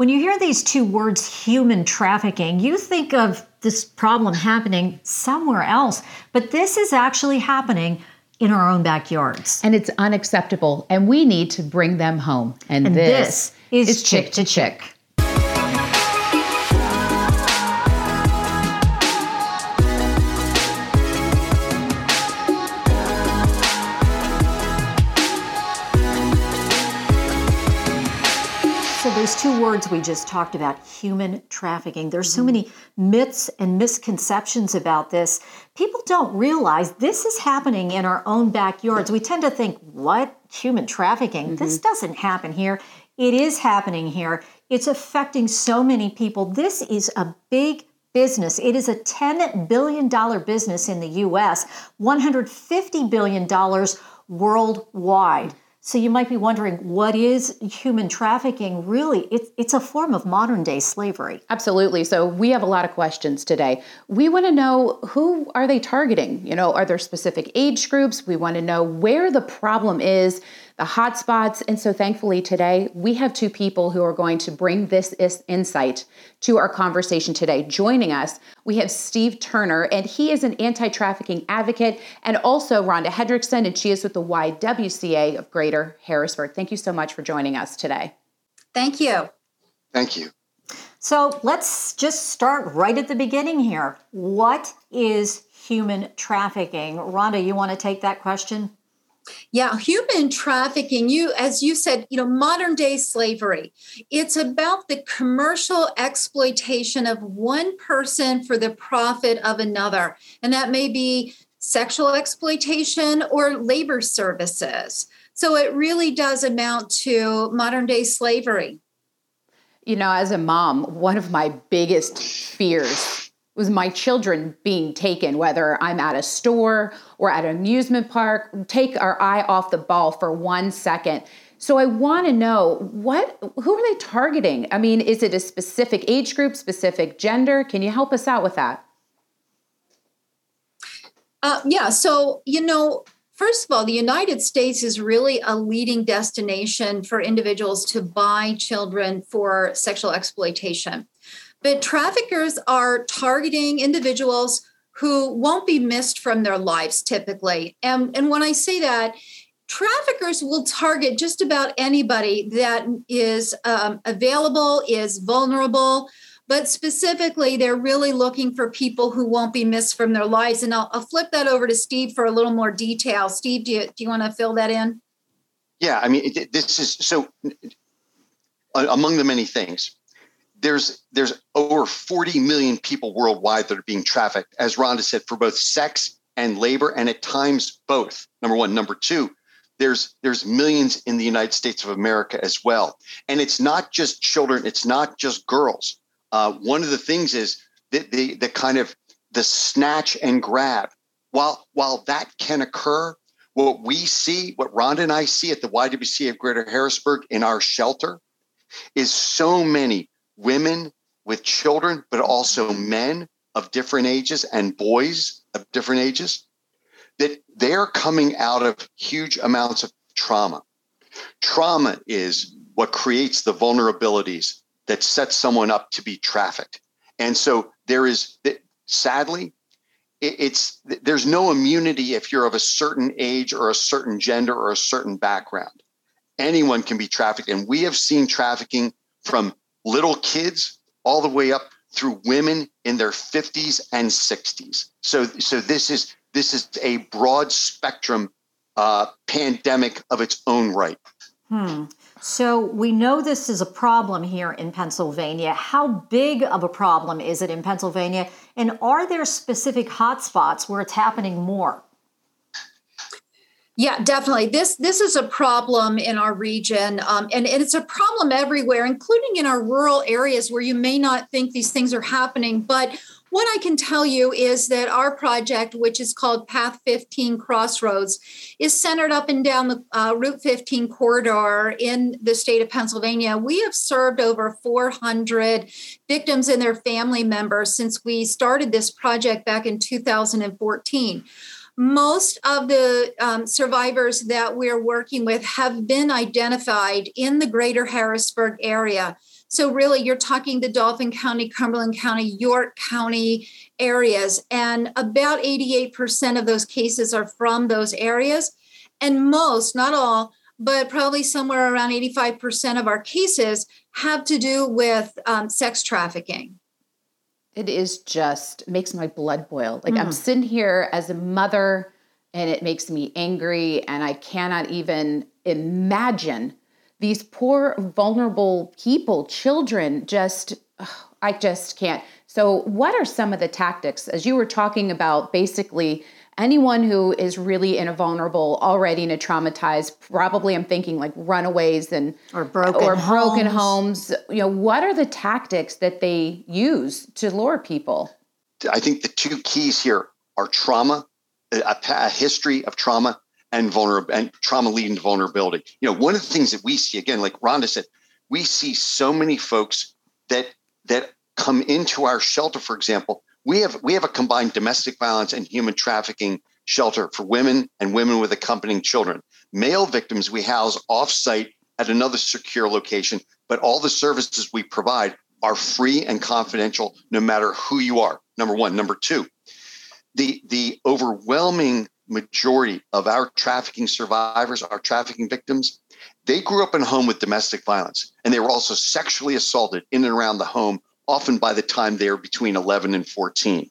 When you hear these two words, human trafficking, you think of this problem happening somewhere else, but this is actually happening in our own backyards. And it's unacceptable, and we need to bring them home. And, And this, this is is Chick to Chick. Those two words we just talked about, human trafficking. There's so many myths and misconceptions about this. People don't realize this is happening in our own backyards. We tend to think, what? Human trafficking? Mm-hmm. This doesn't happen here. It is happening here. It's affecting so many people. This is a big business. It is a $10 billion business in the US, $150 billion worldwide. So you might be wondering, what is human trafficking? Really, it's, it's a form of modern day slavery. Absolutely. So we have a lot of questions today. We want to know who are they targeting? You know, are there specific age groups? We want to know where the problem is, the hotspots. And so thankfully today we have two people who are going to bring this is- insight to our conversation today. Joining us, we have Steve Turner, and he is an anti-trafficking advocate, and also Rhonda Hendrickson, and she is with the YWCA of Greater Harrisburg. Thank you so much for joining us today. Thank you. Thank you. So let's just start right at the beginning here. What is human trafficking? Rhonda, you want to take that question? Yeah, human trafficking, you as you said, you know, modern day slavery. It's about the commercial exploitation of one person for the profit of another. And that may be sexual exploitation or labor services. So it really does amount to modern day slavery. You know, as a mom, one of my biggest fears was my children being taken, whether I'm at a store or at an amusement park, take our eye off the ball for one second. So I want to know what who are they targeting? I mean, is it a specific age group, specific gender? Can you help us out with that? Uh, yeah, so, you know, first of all, the United States is really a leading destination for individuals to buy children for sexual exploitation. But traffickers are targeting individuals who won't be missed from their lives typically. And, and when I say that, traffickers will target just about anybody that is um, available, is vulnerable, but specifically, they're really looking for people who won't be missed from their lives. And I'll, I'll flip that over to Steve for a little more detail. Steve, do you, do you want to fill that in? Yeah, I mean, this is so among the many things. There's there's over 40 million people worldwide that are being trafficked, as Rhonda said, for both sex and labor, and at times both. Number one, number two, there's there's millions in the United States of America as well, and it's not just children, it's not just girls. Uh, one of the things is the, the the kind of the snatch and grab. While while that can occur, what we see, what Rhonda and I see at the YWCA of Greater Harrisburg in our shelter, is so many women with children, but also men of different ages and boys of different ages, that they're coming out of huge amounts of trauma. Trauma is what creates the vulnerabilities that sets someone up to be trafficked. And so there is, sadly, it's there's no immunity if you're of a certain age or a certain gender or a certain background. Anyone can be trafficked, and we have seen trafficking from little kids all the way up through women in their 50s and 60s. So, so this is this is a broad spectrum uh, pandemic of its own right. Hmm. So we know this is a problem here in Pennsylvania. How big of a problem is it in Pennsylvania? And are there specific hotspots where it's happening more? Yeah, definitely. This this is a problem in our region, um, and, and it's a problem everywhere, including in our rural areas where you may not think these things are happening. But what I can tell you is that our project, which is called Path 15 Crossroads, is centered up and down the uh, Route 15 corridor in the state of Pennsylvania. We have served over 400 victims and their family members since we started this project back in 2014 most of the um, survivors that we're working with have been identified in the greater Harrisburg area. So, really, you're talking the Dauphin County, Cumberland County, York County areas, and about 88% of those cases are from those areas. And most, not all, but probably somewhere around 85% of our cases have to do with um, sex trafficking. It is just makes my blood boil. Like mm. I'm sitting here as a mother and it makes me angry and I cannot even imagine these poor vulnerable people, children just I just can't. So what are some of the tactics? As you were talking about basically anyone who is really in a vulnerable already in a traumatized probably i'm thinking like runaways and or broken or homes. broken homes. you know what are the tactics that they use to lure people? I think the two keys here are trauma a, a history of trauma and vulnerable and trauma leading to vulnerability. You know one of the things that we see again like rhonda said we see so many folks that that come into our shelter for example we have we have a combined domestic violence and human trafficking shelter for women and women with accompanying children. Male victims we house offsite at another secure location, but all the services we provide are free and confidential no matter who you are. Number 1, number 2. The the overwhelming majority of our trafficking survivors, our trafficking victims, they grew up in a home with domestic violence and they were also sexually assaulted in and around the home often by the time they're between 11 and 14.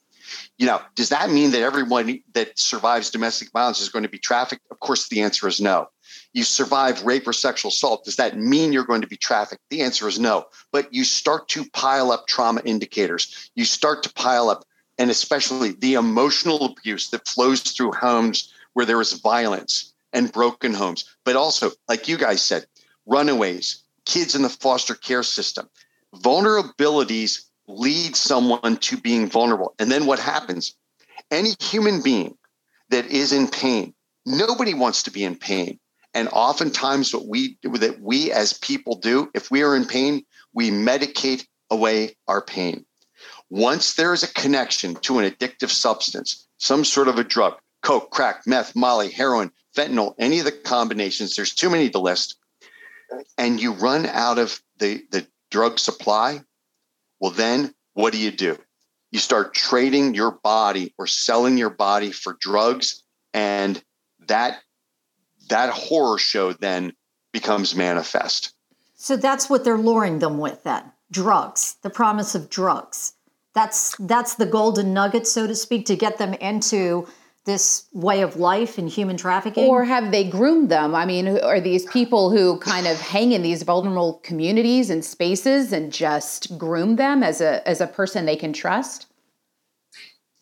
You know, does that mean that everyone that survives domestic violence is going to be trafficked? Of course, the answer is no. You survive rape or sexual assault. Does that mean you're going to be trafficked? The answer is no. But you start to pile up trauma indicators. You start to pile up, and especially the emotional abuse that flows through homes where there is violence and broken homes, but also, like you guys said, runaways, kids in the foster care system vulnerabilities lead someone to being vulnerable. And then what happens? Any human being that is in pain, nobody wants to be in pain. And oftentimes, what we that we as people do, if we are in pain, we medicate away our pain. Once there is a connection to an addictive substance, some sort of a drug, coke, crack, meth, molly, heroin, fentanyl, any of the combinations, there's too many to list, and you run out of the, the drug supply, well, then what do you do? You start trading your body or selling your body for drugs, and that that horror show then becomes manifest. So that's what they're luring them with then drugs, the promise of drugs. That's that's the golden nugget, so to speak, to get them into this way of life and human trafficking? Or have they groomed them? I mean, are these people who kind of hang in these vulnerable communities and spaces and just groom them as a as a person they can trust?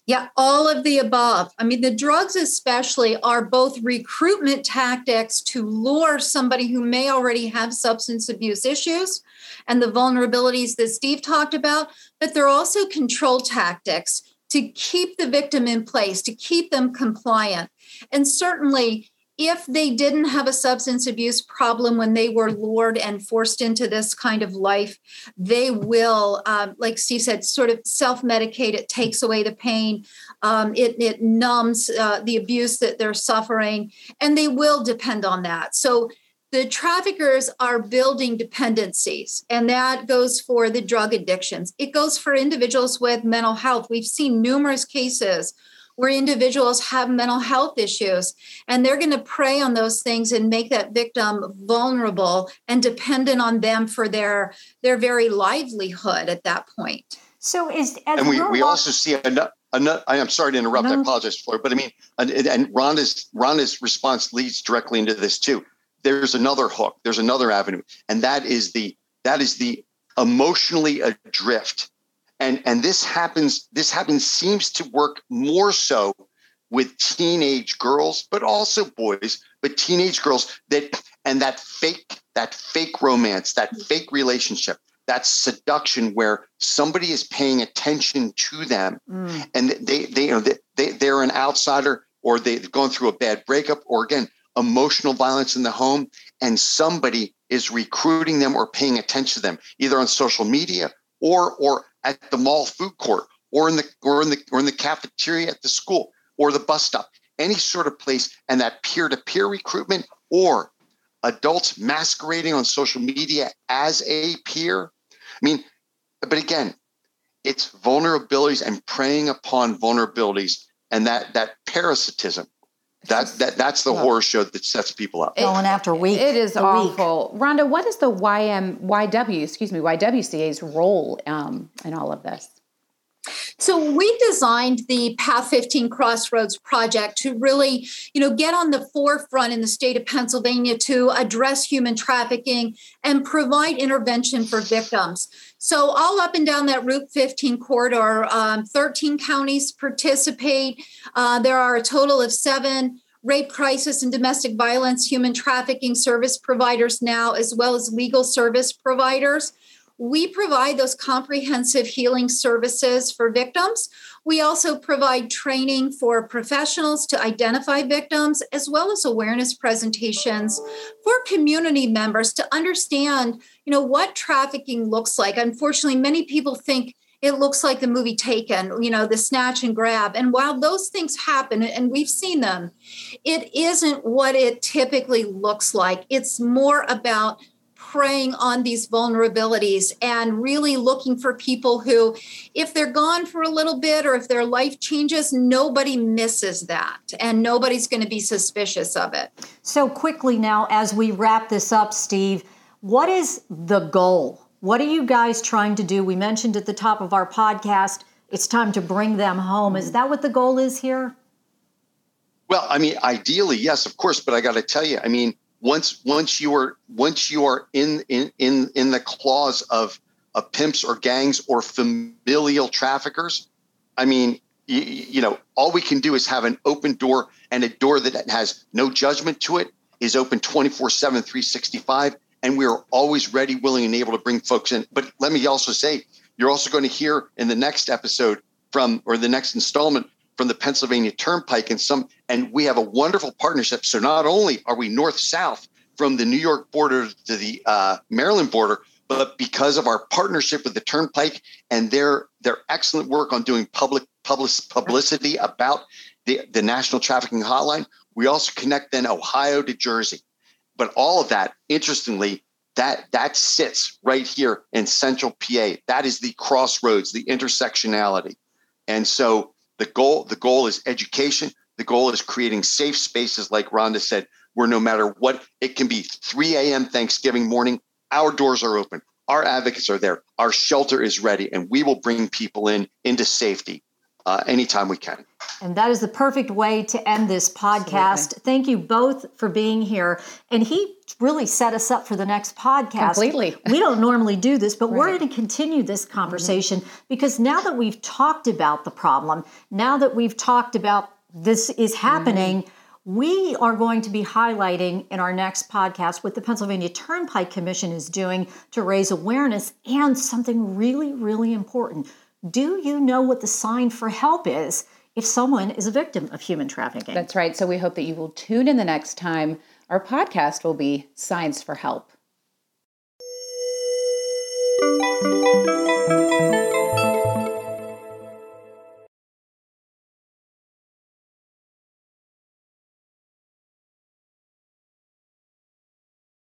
Yeah, all of the above. I mean, the drugs, especially, are both recruitment tactics to lure somebody who may already have substance abuse issues and the vulnerabilities that Steve talked about, but they're also control tactics to keep the victim in place, to keep them compliant. And certainly, if they didn't have a substance abuse problem when they were lured and forced into this kind of life, they will, um, like Steve said, sort of self medicate. It takes away the pain, um, it, it numbs uh, the abuse that they're suffering, and they will depend on that. So the traffickers are building dependencies, and that goes for the drug addictions. It goes for individuals with mental health. We've seen numerous cases where individuals have mental health issues, and they're going to prey on those things and make that victim vulnerable and dependent on them for their their very livelihood at that point. So is and we, we also see another. I'm sorry to interrupt. No. I apologize, Flora, but I mean, and, and Rhonda's Rhonda's response leads directly into this too there's another hook there's another avenue and that is the that is the emotionally adrift and and this happens this happens seems to work more so with teenage girls but also boys but teenage girls that and that fake that fake romance that fake relationship that seduction where somebody is paying attention to them mm. and they they you know they, they they're an outsider or they've gone through a bad breakup or again emotional violence in the home and somebody is recruiting them or paying attention to them either on social media or or at the mall food court or in the or in the or in the cafeteria at the school or the bus stop any sort of place and that peer-to-peer recruitment or adults masquerading on social media as a peer I mean, but again, it's vulnerabilities and preying upon vulnerabilities and that that parasitism. That, that that's the horror show that sets people up. Going after week. It is a awful. Week. Rhonda, what is the YM YW, excuse me, YWCA's role um, in all of this? So we designed the Path 15 Crossroads project to really, you know, get on the forefront in the state of Pennsylvania to address human trafficking and provide intervention for victims. So all up and down that Route 15 corridor, um, 13 counties participate. Uh, there are a total of seven rape crisis and domestic violence human trafficking service providers now, as well as legal service providers. We provide those comprehensive healing services for victims. We also provide training for professionals to identify victims, as well as awareness presentations for community members to understand, you know, what trafficking looks like. Unfortunately, many people think it looks like the movie Taken, you know, the snatch and grab. And while those things happen, and we've seen them, it isn't what it typically looks like. It's more about preying on these vulnerabilities and really looking for people who, if they're gone for a little bit or if their life changes, nobody misses that and nobody's going to be suspicious of it. So, quickly now, as we wrap this up, Steve, what is the goal? What are you guys trying to do? We mentioned at the top of our podcast, it's time to bring them home. Is that what the goal is here? Well, I mean, ideally, yes, of course, but I got to tell you, I mean, once once you are once you are in in in in the claws of of pimps or gangs or familial traffickers, I mean, you, you know, all we can do is have an open door and a door that has no judgment to it is open 24 7 365 and we are always ready willing and able to bring folks in. But let me also say you're also going to hear in the next episode from or the next installment from the Pennsylvania Turnpike and some, and we have a wonderful partnership. So not only are we north south from the New York border to the uh, Maryland border, but because of our partnership with the Turnpike and their their excellent work on doing public public publicity about the, the National Trafficking Hotline, we also connect then Ohio to Jersey. But all of that, interestingly, that that sits right here in central PA. That is the crossroads, the intersectionality. And so the goal, the goal is education. The goal is creating safe spaces, like Rhonda said, where no matter what, it can be 3 a.m. Thanksgiving morning. Our doors are open. Our advocates are there. Our shelter is ready, and we will bring people in into safety uh, anytime we can. And that is the perfect way to end this podcast. Absolutely. Thank you both for being here. And he really set us up for the next podcast. Completely. We don't normally do this, but right. we're going to continue this conversation mm-hmm. because now that we've talked about the problem, now that we've talked about this is happening, mm-hmm. we are going to be highlighting in our next podcast what the Pennsylvania Turnpike Commission is doing to raise awareness and something really, really important do you know what the sign for help is if someone is a victim of human trafficking? That's right. So we hope that you will tune in the next time. Our podcast will be Signs for Help.